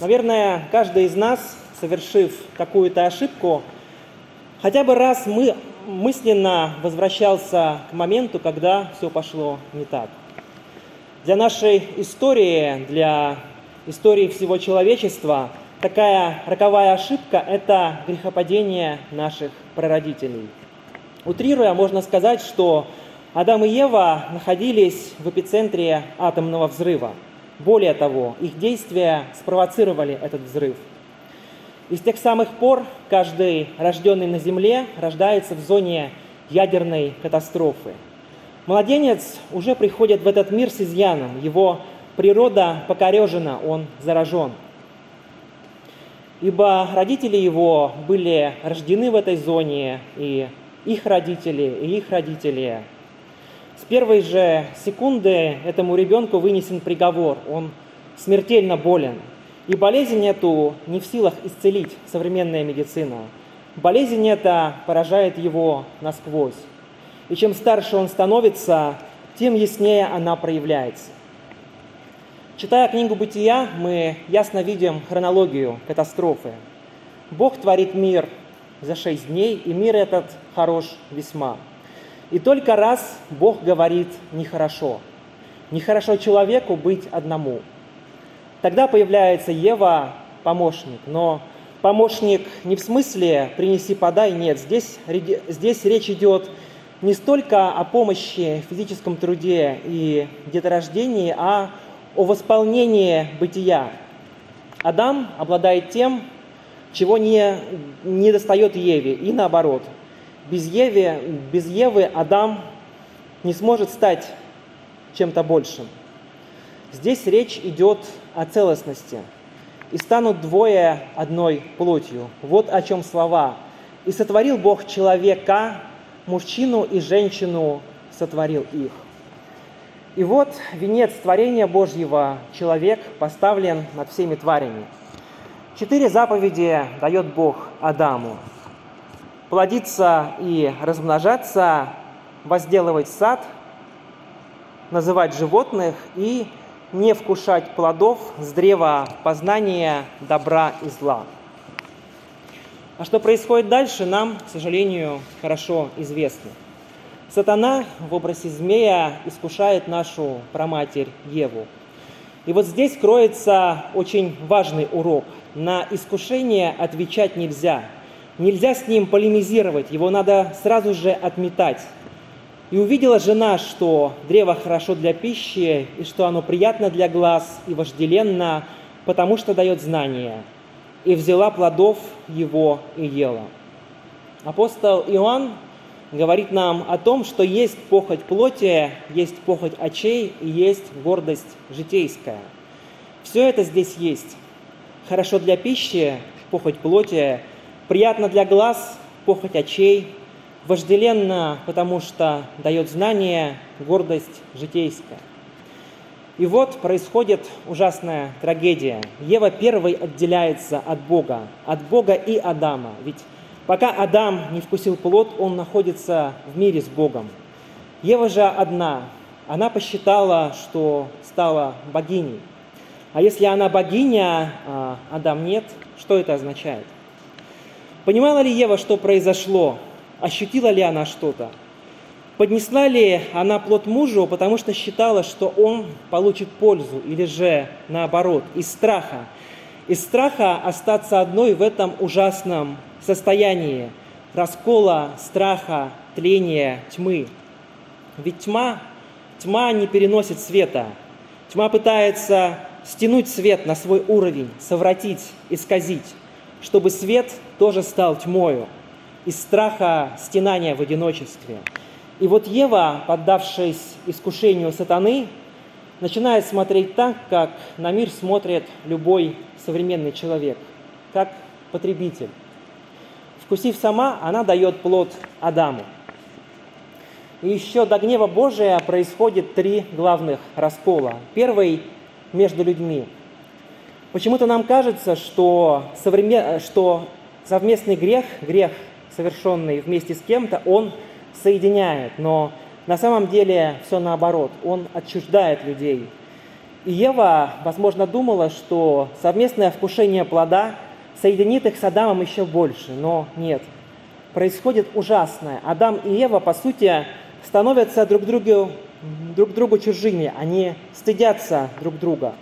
Наверное, каждый из нас, совершив какую-то ошибку, хотя бы раз мы мысленно возвращался к моменту, когда все пошло не так. Для нашей истории, для истории всего человечества, такая роковая ошибка – это грехопадение наших прародителей. Утрируя, можно сказать, что Адам и Ева находились в эпицентре атомного взрыва – более того, их действия спровоцировали этот взрыв. И с тех самых пор каждый рожденный на Земле рождается в зоне ядерной катастрофы. Младенец уже приходит в этот мир с изъяном, его природа покорежена, он заражен. Ибо родители его были рождены в этой зоне, и их родители, и их родители с первой же секунды этому ребенку вынесен приговор. Он смертельно болен. И болезнь эту не в силах исцелить современная медицина. Болезнь эта поражает его насквозь. И чем старше он становится, тем яснее она проявляется. Читая книгу «Бытия», мы ясно видим хронологию катастрофы. Бог творит мир за шесть дней, и мир этот хорош весьма – и только раз Бог говорит нехорошо. Нехорошо человеку быть одному. Тогда появляется Ева, помощник. Но помощник не в смысле «принеси, подай», нет. Здесь, здесь речь идет не столько о помощи в физическом труде и деторождении, а о восполнении бытия. Адам обладает тем, чего не, не достает Еве, и наоборот – без Евы, без Евы Адам не сможет стать чем-то большим. Здесь речь идет о целостности. «И станут двое одной плотью». Вот о чем слова. «И сотворил Бог человека, мужчину и женщину сотворил их». И вот венец творения Божьего, человек, поставлен над всеми тварями. Четыре заповеди дает Бог Адаму плодиться и размножаться, возделывать сад, называть животных и не вкушать плодов с древа познания добра и зла. А что происходит дальше, нам, к сожалению, хорошо известно. Сатана в образе змея искушает нашу проматерь Еву. И вот здесь кроется очень важный урок. На искушение отвечать нельзя – Нельзя с ним полемизировать, его надо сразу же отметать. И увидела жена, что древо хорошо для пищи, и что оно приятно для глаз и вожделенно, потому что дает знания. И взяла плодов его и ела. Апостол Иоанн говорит нам о том, что есть похоть плоти, есть похоть очей и есть гордость житейская. Все это здесь есть. Хорошо для пищи, похоть плоти, приятно для глаз, похоть очей, вожделенно, потому что дает знание, гордость житейская. И вот происходит ужасная трагедия. Ева первой отделяется от Бога, от Бога и Адама. Ведь пока Адам не вкусил плод, он находится в мире с Богом. Ева же одна. Она посчитала, что стала богиней. А если она богиня, а Адам нет, что это означает? Понимала ли Ева, что произошло? Ощутила ли она что-то? Поднесла ли она плод мужу, потому что считала, что он получит пользу, или же наоборот, из страха? Из страха остаться одной в этом ужасном состоянии раскола, страха, тления, тьмы. Ведь тьма, тьма не переносит света. Тьма пытается стянуть свет на свой уровень, совратить, исказить чтобы свет тоже стал тьмою, из страха стенания в одиночестве. И вот Ева, поддавшись искушению сатаны, начинает смотреть так, как на мир смотрит любой современный человек, как потребитель. Вкусив сама, она дает плод Адаму. И еще до гнева Божия происходит три главных раскола. Первый – между людьми – Почему-то нам кажется, что, современ... что совместный грех, грех, совершенный вместе с кем-то, он соединяет, но на самом деле все наоборот, он отчуждает людей. И Ева, возможно, думала, что совместное вкушение плода соединит их с Адамом еще больше, но нет. Происходит ужасное. Адам и Ева, по сути, становятся друг другу, друг другу чужими, они стыдятся друг друга.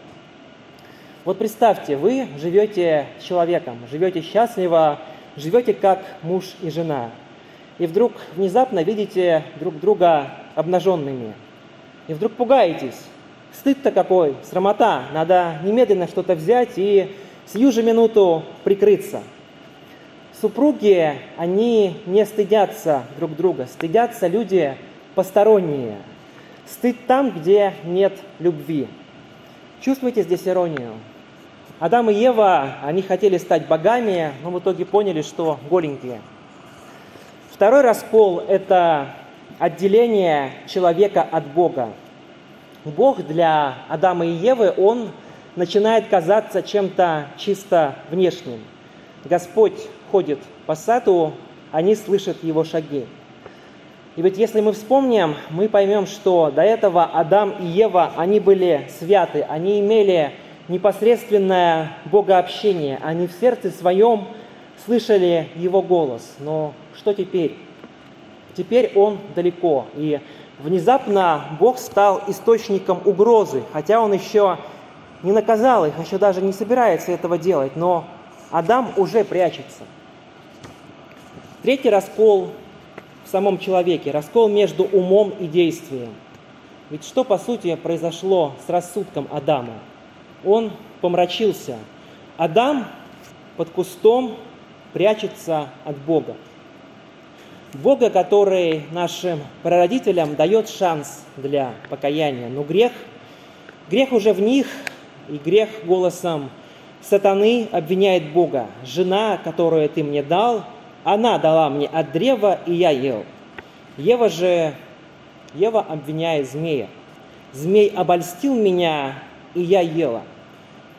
Вот представьте, вы живете с человеком, живете счастливо, живете как муж и жена, и вдруг внезапно видите друг друга обнаженными, и вдруг пугаетесь. Стыд-то какой, срамота, надо немедленно что-то взять и сию же минуту прикрыться. Супруги, они не стыдятся друг друга, стыдятся люди посторонние. Стыд там, где нет любви. Чувствуете здесь иронию? Адам и Ева, они хотели стать богами, но в итоге поняли, что голенькие. Второй раскол – это отделение человека от Бога. Бог для Адама и Евы, он начинает казаться чем-то чисто внешним. Господь ходит по саду, они слышат его шаги. И ведь если мы вспомним, мы поймем, что до этого Адам и Ева, они были святы, они имели непосредственное богообщение, они в сердце своем слышали его голос. Но что теперь? Теперь он далеко, и внезапно Бог стал источником угрозы, хотя он еще не наказал их, еще даже не собирается этого делать, но Адам уже прячется. Третий раскол в самом человеке, раскол между умом и действием. Ведь что, по сути, произошло с рассудком Адама? Он помрачился. Адам под кустом прячется от Бога. Бога, который нашим прародителям дает шанс для покаяния. Но грех, грех уже в них, и грех голосом сатаны обвиняет Бога. Жена, которую ты мне дал, она дала мне от древа, и я ел. Ева же, Ева обвиняет змея. Змей обольстил меня, и я ела.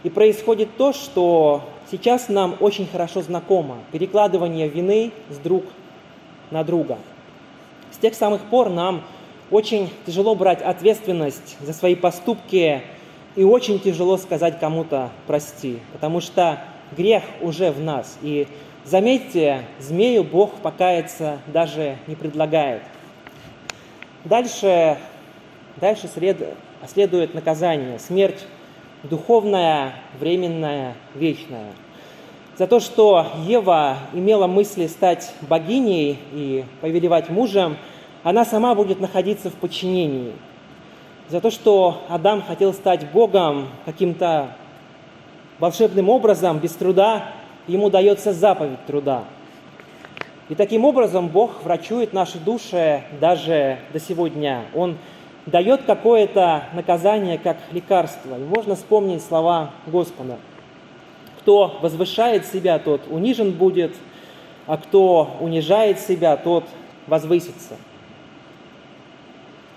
И происходит то, что сейчас нам очень хорошо знакомо. Перекладывание вины с друг на друга. С тех самых пор нам очень тяжело брать ответственность за свои поступки и очень тяжело сказать кому-то «прости», потому что грех уже в нас. И заметьте, змею Бог покаяться даже не предлагает. Дальше, дальше след, следует наказание, смерть духовная, временная, вечная. За то, что Ева имела мысли стать богиней и повелевать мужем, она сама будет находиться в подчинении. За то, что Адам хотел стать Богом каким-то волшебным образом, без труда, ему дается заповедь труда. И таким образом Бог врачует наши души даже до сегодня. Он дает какое-то наказание как лекарство. И можно вспомнить слова Господа. Кто возвышает себя, тот унижен будет, а кто унижает себя, тот возвысится.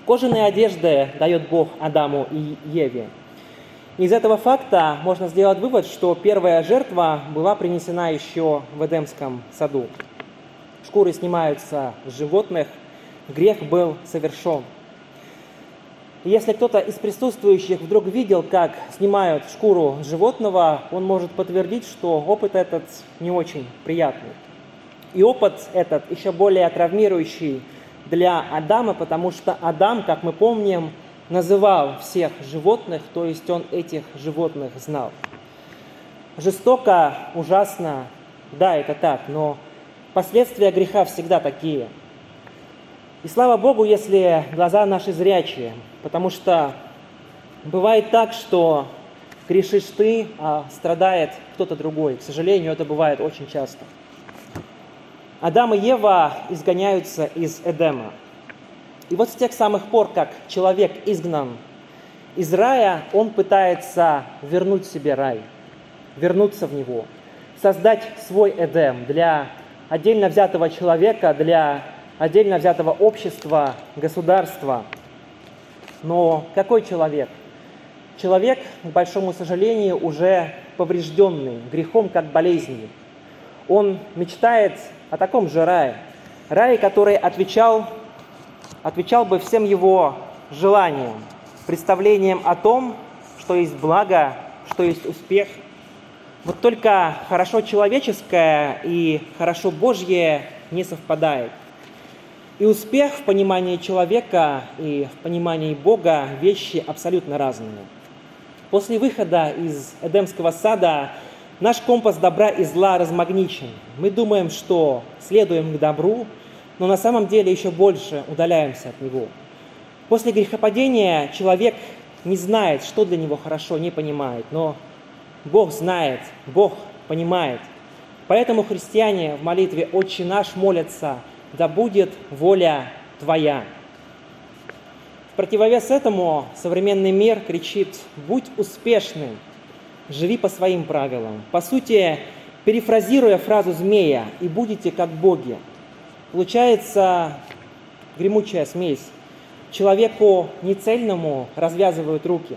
Кожаные одежды дает Бог Адаму и Еве. Из этого факта можно сделать вывод, что первая жертва была принесена еще в Эдемском саду. Шкуры снимаются с животных, грех был совершен – если кто-то из присутствующих вдруг видел, как снимают шкуру животного, он может подтвердить, что опыт этот не очень приятный. И опыт этот еще более травмирующий для Адама, потому что Адам, как мы помним, называл всех животных, то есть он этих животных знал. Жестоко, ужасно, да, это так, но последствия греха всегда такие – и слава Богу, если глаза наши зрячие, потому что бывает так, что грешишь ты, а страдает кто-то другой. К сожалению, это бывает очень часто. Адам и Ева изгоняются из Эдема. И вот с тех самых пор, как человек изгнан из рая, он пытается вернуть себе рай, вернуться в него, создать свой Эдем для отдельно взятого человека, для отдельно взятого общества, государства. Но какой человек? Человек, к большому сожалению, уже поврежденный грехом как болезнью. Он мечтает о таком же рае. Рае, который отвечал, отвечал бы всем его желаниям, представлениям о том, что есть благо, что есть успех. Вот только хорошо человеческое и хорошо Божье не совпадает. И успех в понимании человека и в понимании Бога – вещи абсолютно разные. После выхода из Эдемского сада наш компас добра и зла размагничен. Мы думаем, что следуем к добру, но на самом деле еще больше удаляемся от него. После грехопадения человек не знает, что для него хорошо, не понимает, но Бог знает, Бог понимает. Поэтому христиане в молитве «Отче наш» молятся – да будет воля Твоя. В противовес этому современный мир кричит «Будь успешным, живи по своим правилам». По сути, перефразируя фразу змея «И будете как боги». Получается гремучая смесь. Человеку нецельному развязывают руки.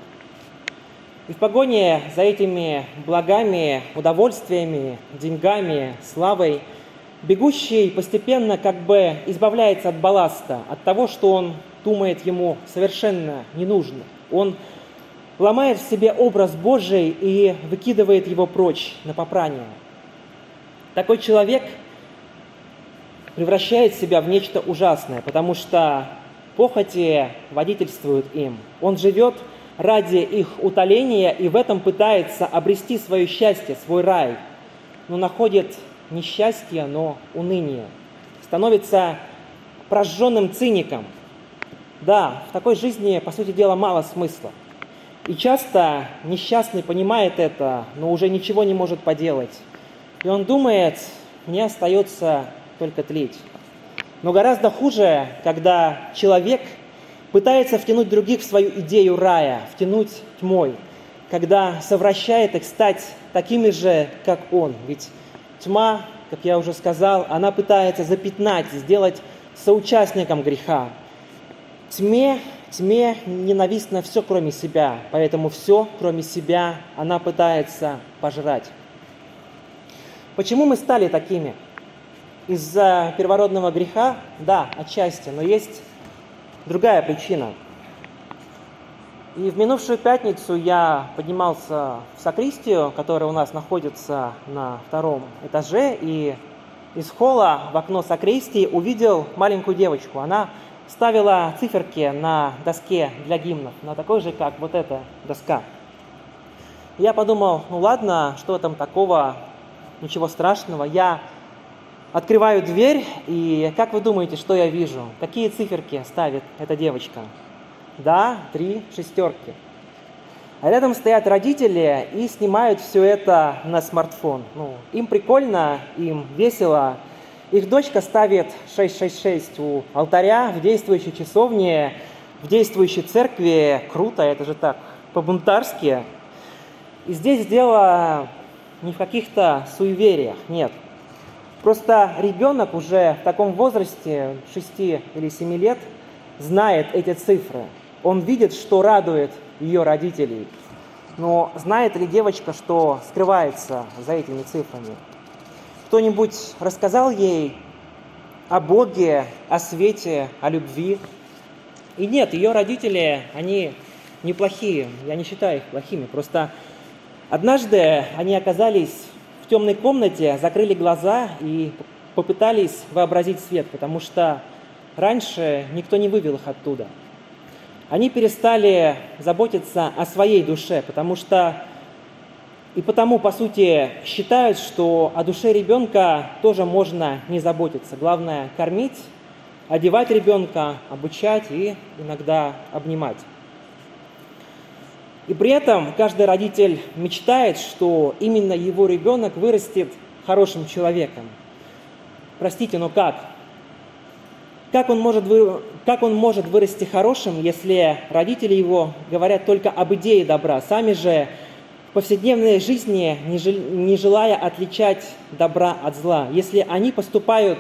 И в погоне за этими благами, удовольствиями, деньгами, славой – Бегущий постепенно как бы избавляется от балласта, от того, что он думает ему совершенно не нужно. Он ломает в себе образ Божий и выкидывает его прочь на попрание. Такой человек превращает себя в нечто ужасное, потому что похоти водительствуют им. Он живет ради их утоления и в этом пытается обрести свое счастье, свой рай, но находит несчастье, но уныние. Становится прожженным циником. Да, в такой жизни, по сути дела, мало смысла. И часто несчастный понимает это, но уже ничего не может поделать. И он думает, мне остается только тлеть. Но гораздо хуже, когда человек пытается втянуть других в свою идею рая, втянуть тьмой, когда совращает их стать такими же, как он. Ведь Тьма, как я уже сказал, она пытается запятнать, сделать соучастником греха. Тьме, тьме ненавистно все, кроме себя, поэтому все, кроме себя, она пытается пожрать. Почему мы стали такими? Из-за первородного греха? Да, отчасти, но есть другая причина – и в минувшую пятницу я поднимался в сакристию, которая у нас находится на втором этаже, и из холла в окно сакристии увидел маленькую девочку. Она ставила циферки на доске для гимнов, на такой же, как вот эта доска. Я подумал, ну ладно, что там такого, ничего страшного. Я открываю дверь, и как вы думаете, что я вижу? Какие циферки ставит эта девочка? Да, три шестерки. А рядом стоят родители и снимают все это на смартфон. Ну, им прикольно, им весело. Их дочка ставит 666 у алтаря в действующей часовне, в действующей церкви. Круто, это же так, по-бунтарски. И здесь дело не в каких-то суевериях, нет. Просто ребенок уже в таком возрасте, 6 или 7 лет, знает эти цифры – он видит, что радует ее родителей. Но знает ли девочка, что скрывается за этими цифрами? Кто-нибудь рассказал ей о Боге, о свете, о любви? И нет, ее родители, они неплохие, я не считаю их плохими, просто однажды они оказались в темной комнате, закрыли глаза и попытались вообразить свет, потому что раньше никто не вывел их оттуда – они перестали заботиться о своей душе, потому что и потому, по сути, считают, что о душе ребенка тоже можно не заботиться. Главное – кормить, одевать ребенка, обучать и иногда обнимать. И при этом каждый родитель мечтает, что именно его ребенок вырастет хорошим человеком. Простите, но как? Как он, может вы, как он может вырасти хорошим, если родители его говорят только об идее добра, сами же в повседневной жизни не желая отличать добра от зла? Если они поступают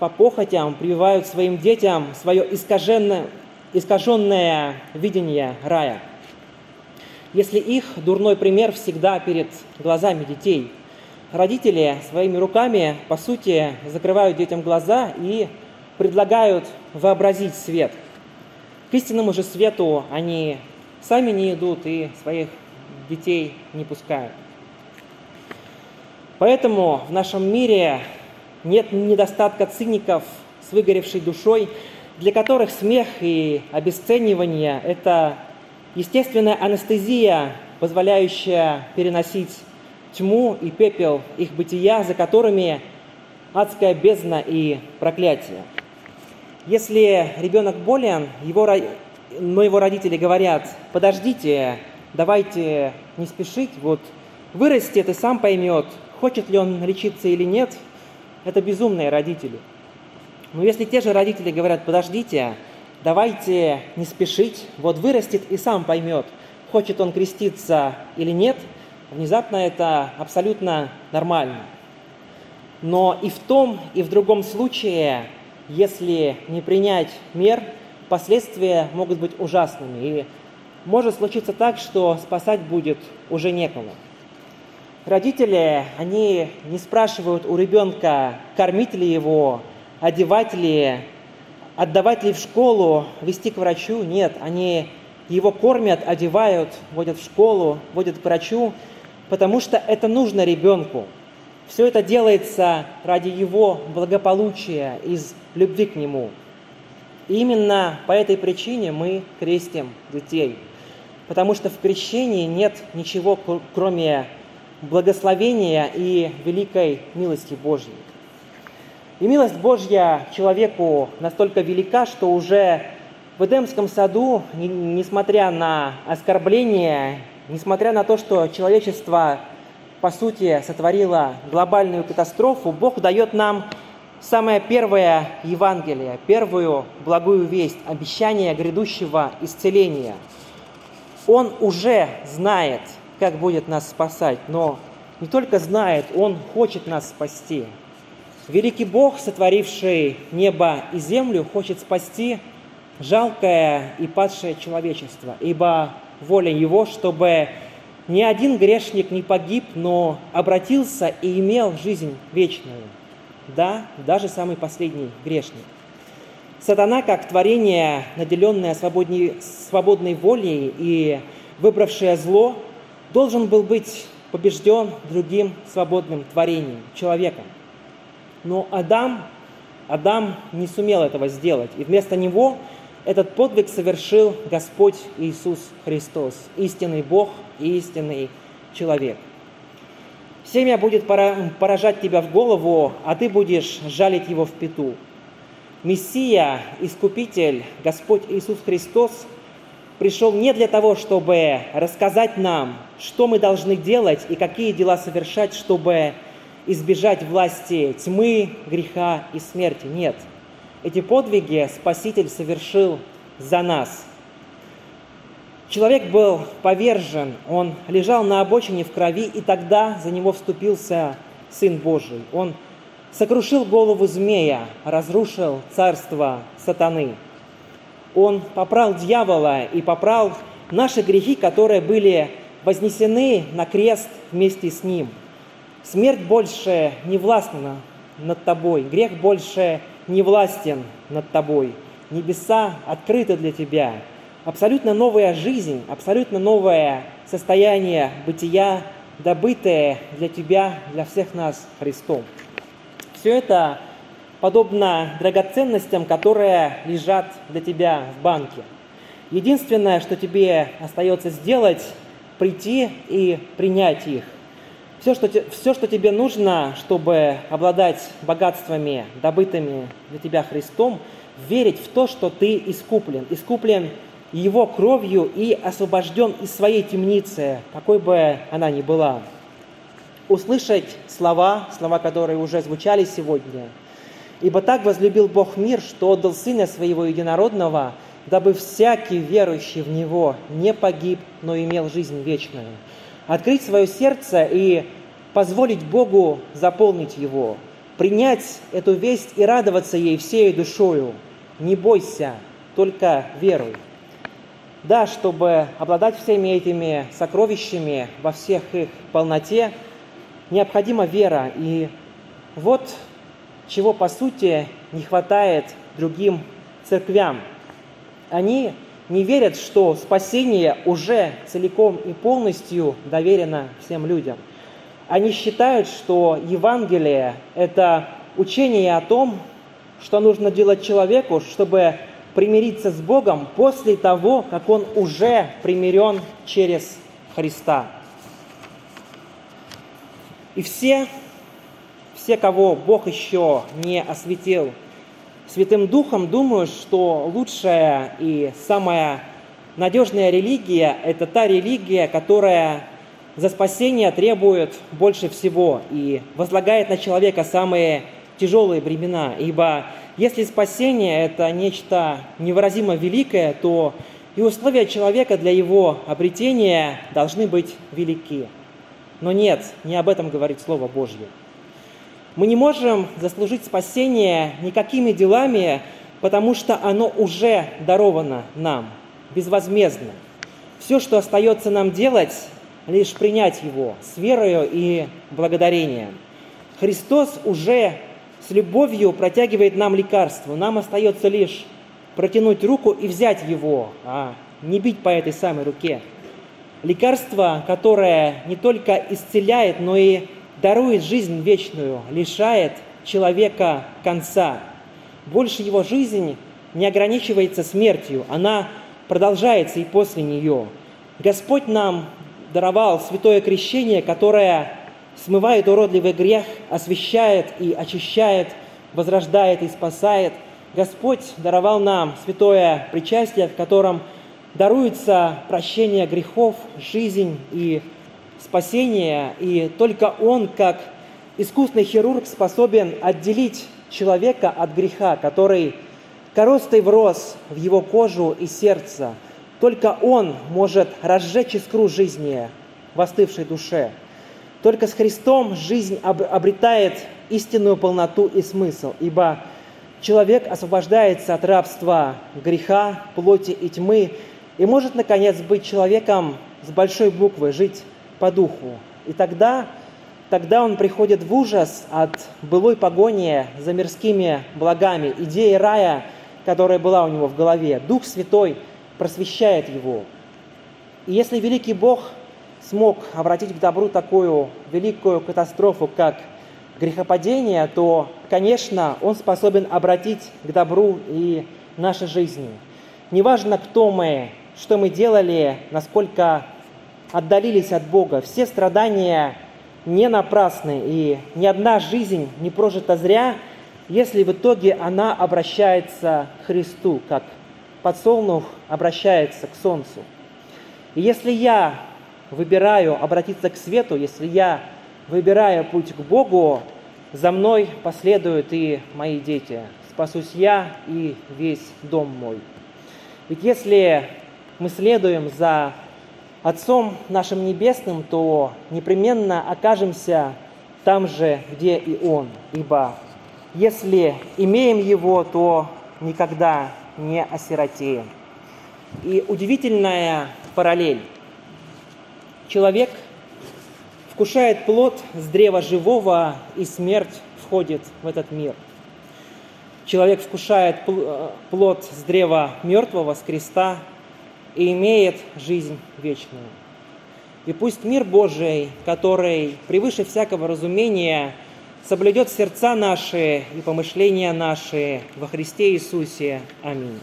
по похотям, прививают своим детям свое искаженное, искаженное видение рая? Если их дурной пример всегда перед глазами детей, родители своими руками, по сути, закрывают детям глаза и предлагают вообразить свет. К истинному же свету они сами не идут и своих детей не пускают. Поэтому в нашем мире нет недостатка циников с выгоревшей душой, для которых смех и обесценивание – это естественная анестезия, позволяющая переносить тьму и пепел их бытия, за которыми адская бездна и проклятие. Если ребенок болен, его, но его родители говорят, подождите, давайте не спешить, вот вырастет и сам поймет, хочет ли он лечиться или нет, это безумные родители. Но если те же родители говорят, подождите, давайте не спешить, вот вырастет и сам поймет, хочет он креститься или нет, внезапно это абсолютно нормально. Но и в том, и в другом случае, если не принять мер, последствия могут быть ужасными. И может случиться так, что спасать будет уже некого. Родители, они не спрашивают у ребенка, кормить ли его, одевать ли, отдавать ли в школу, вести к врачу. Нет, они его кормят, одевают, водят в школу, водят к врачу, потому что это нужно ребенку. Все это делается ради его благополучия, из любви к нему. И именно по этой причине мы крестим детей. Потому что в крещении нет ничего, кроме благословения и великой милости Божьей. И милость Божья человеку настолько велика, что уже в Эдемском саду, несмотря на оскорбление, несмотря на то, что человечество, по сути, сотворило глобальную катастрофу, Бог дает нам самое первое Евангелие, первую благую весть, обещание грядущего исцеления. Он уже знает – как будет нас спасать, но не только знает, Он хочет нас спасти. Великий Бог, сотворивший небо и землю, хочет спасти жалкое и падшее человечество, ибо воля Его, чтобы ни один грешник не погиб, но обратился и имел жизнь вечную. Да, даже самый последний грешник. Сатана, как творение, наделенное свободной, свободной волей и выбравшее зло, должен был быть побежден другим свободным творением, человеком. Но Адам, Адам не сумел этого сделать, и вместо него этот подвиг совершил Господь Иисус Христос, истинный Бог и истинный человек. Семя будет поражать тебя в голову, а ты будешь жалить его в пету. Мессия, Искупитель, Господь Иисус Христос пришел не для того, чтобы рассказать нам, что мы должны делать и какие дела совершать, чтобы избежать власти тьмы, греха и смерти. Нет. Эти подвиги Спаситель совершил за нас. Человек был повержен, он лежал на обочине в крови, и тогда за него вступился Сын Божий. Он сокрушил голову змея, разрушил царство сатаны. Он попрал дьявола и попрал наши грехи, которые были вознесены на крест вместе с Ним. Смерть больше не властна над тобой, грех больше не властен над тобой. Небеса открыты для тебя. Абсолютно новая жизнь, абсолютно новое состояние бытия, добытое для тебя, для всех нас Христом. Все это подобно драгоценностям, которые лежат для тебя в банке. Единственное, что тебе остается сделать, прийти и принять их. Все что, все, что тебе нужно, чтобы обладать богатствами, добытыми для тебя Христом, верить в то, что ты искуплен. Искуплен Его кровью и освобожден из своей темницы, какой бы она ни была. Услышать слова, слова, которые уже звучали сегодня – Ибо так возлюбил Бог мир, что отдал Сына Своего Единородного, дабы всякий верующий в Него не погиб, но имел жизнь вечную. Открыть свое сердце и позволить Богу заполнить его, принять эту весть и радоваться ей всей душою. Не бойся, только веруй. Да, чтобы обладать всеми этими сокровищами во всех их полноте, необходима вера. И вот чего по сути не хватает другим церквям. Они не верят, что спасение уже целиком и полностью доверено всем людям. Они считают, что Евангелие – это учение о том, что нужно делать человеку, чтобы примириться с Богом после того, как он уже примирен через Христа. И все, все, кого Бог еще не осветил Святым Духом, думают, что лучшая и самая надежная религия – это та религия, которая за спасение требует больше всего и возлагает на человека самые тяжелые бремена. Ибо если спасение – это нечто невыразимо великое, то и условия человека для его обретения должны быть велики. Но нет, не об этом говорит Слово Божье. Мы не можем заслужить спасение никакими делами, потому что оно уже даровано нам безвозмездно. Все, что остается нам делать, лишь принять его с верою и благодарением. Христос уже с любовью протягивает нам лекарство. Нам остается лишь протянуть руку и взять его, а не бить по этой самой руке. Лекарство, которое не только исцеляет, но и дарует жизнь вечную, лишает человека конца. Больше его жизнь не ограничивается смертью, она продолжается и после нее. Господь нам даровал святое крещение, которое смывает уродливый грех, освящает и очищает, возрождает и спасает. Господь даровал нам святое причастие, в котором даруется прощение грехов, жизнь и спасения, и только Он, как искусный хирург, способен отделить человека от греха, который коростой врос в его кожу и сердце. Только Он может разжечь искру жизни в остывшей душе. Только с Христом жизнь обретает истинную полноту и смысл, ибо человек освобождается от рабства греха, плоти и тьмы и может, наконец, быть человеком с большой буквы, жить по духу. И тогда, тогда он приходит в ужас от былой погони за мирскими благами, идеи рая, которая была у него в голове. Дух Святой просвещает его. И если великий Бог смог обратить к добру такую великую катастрофу, как грехопадение, то, конечно, Он способен обратить к добру и наши жизни. Неважно, кто мы, что мы делали, насколько отдалились от Бога. Все страдания не напрасны, и ни одна жизнь не прожита зря, если в итоге она обращается к Христу, как подсолнух обращается к солнцу. И если я выбираю обратиться к свету, если я выбираю путь к Богу, за мной последуют и мои дети. Спасусь я и весь дом мой. Ведь если мы следуем за Отцом нашим Небесным, то непременно окажемся там же, где и Он. Ибо если имеем Его, то никогда не осиротеем. И удивительная параллель. Человек вкушает плод с древа живого, и смерть входит в этот мир. Человек вкушает э, плод с древа мертвого, с креста, и имеет жизнь вечную. И пусть мир Божий, который превыше всякого разумения, соблюдет сердца наши и помышления наши во Христе Иисусе. Аминь.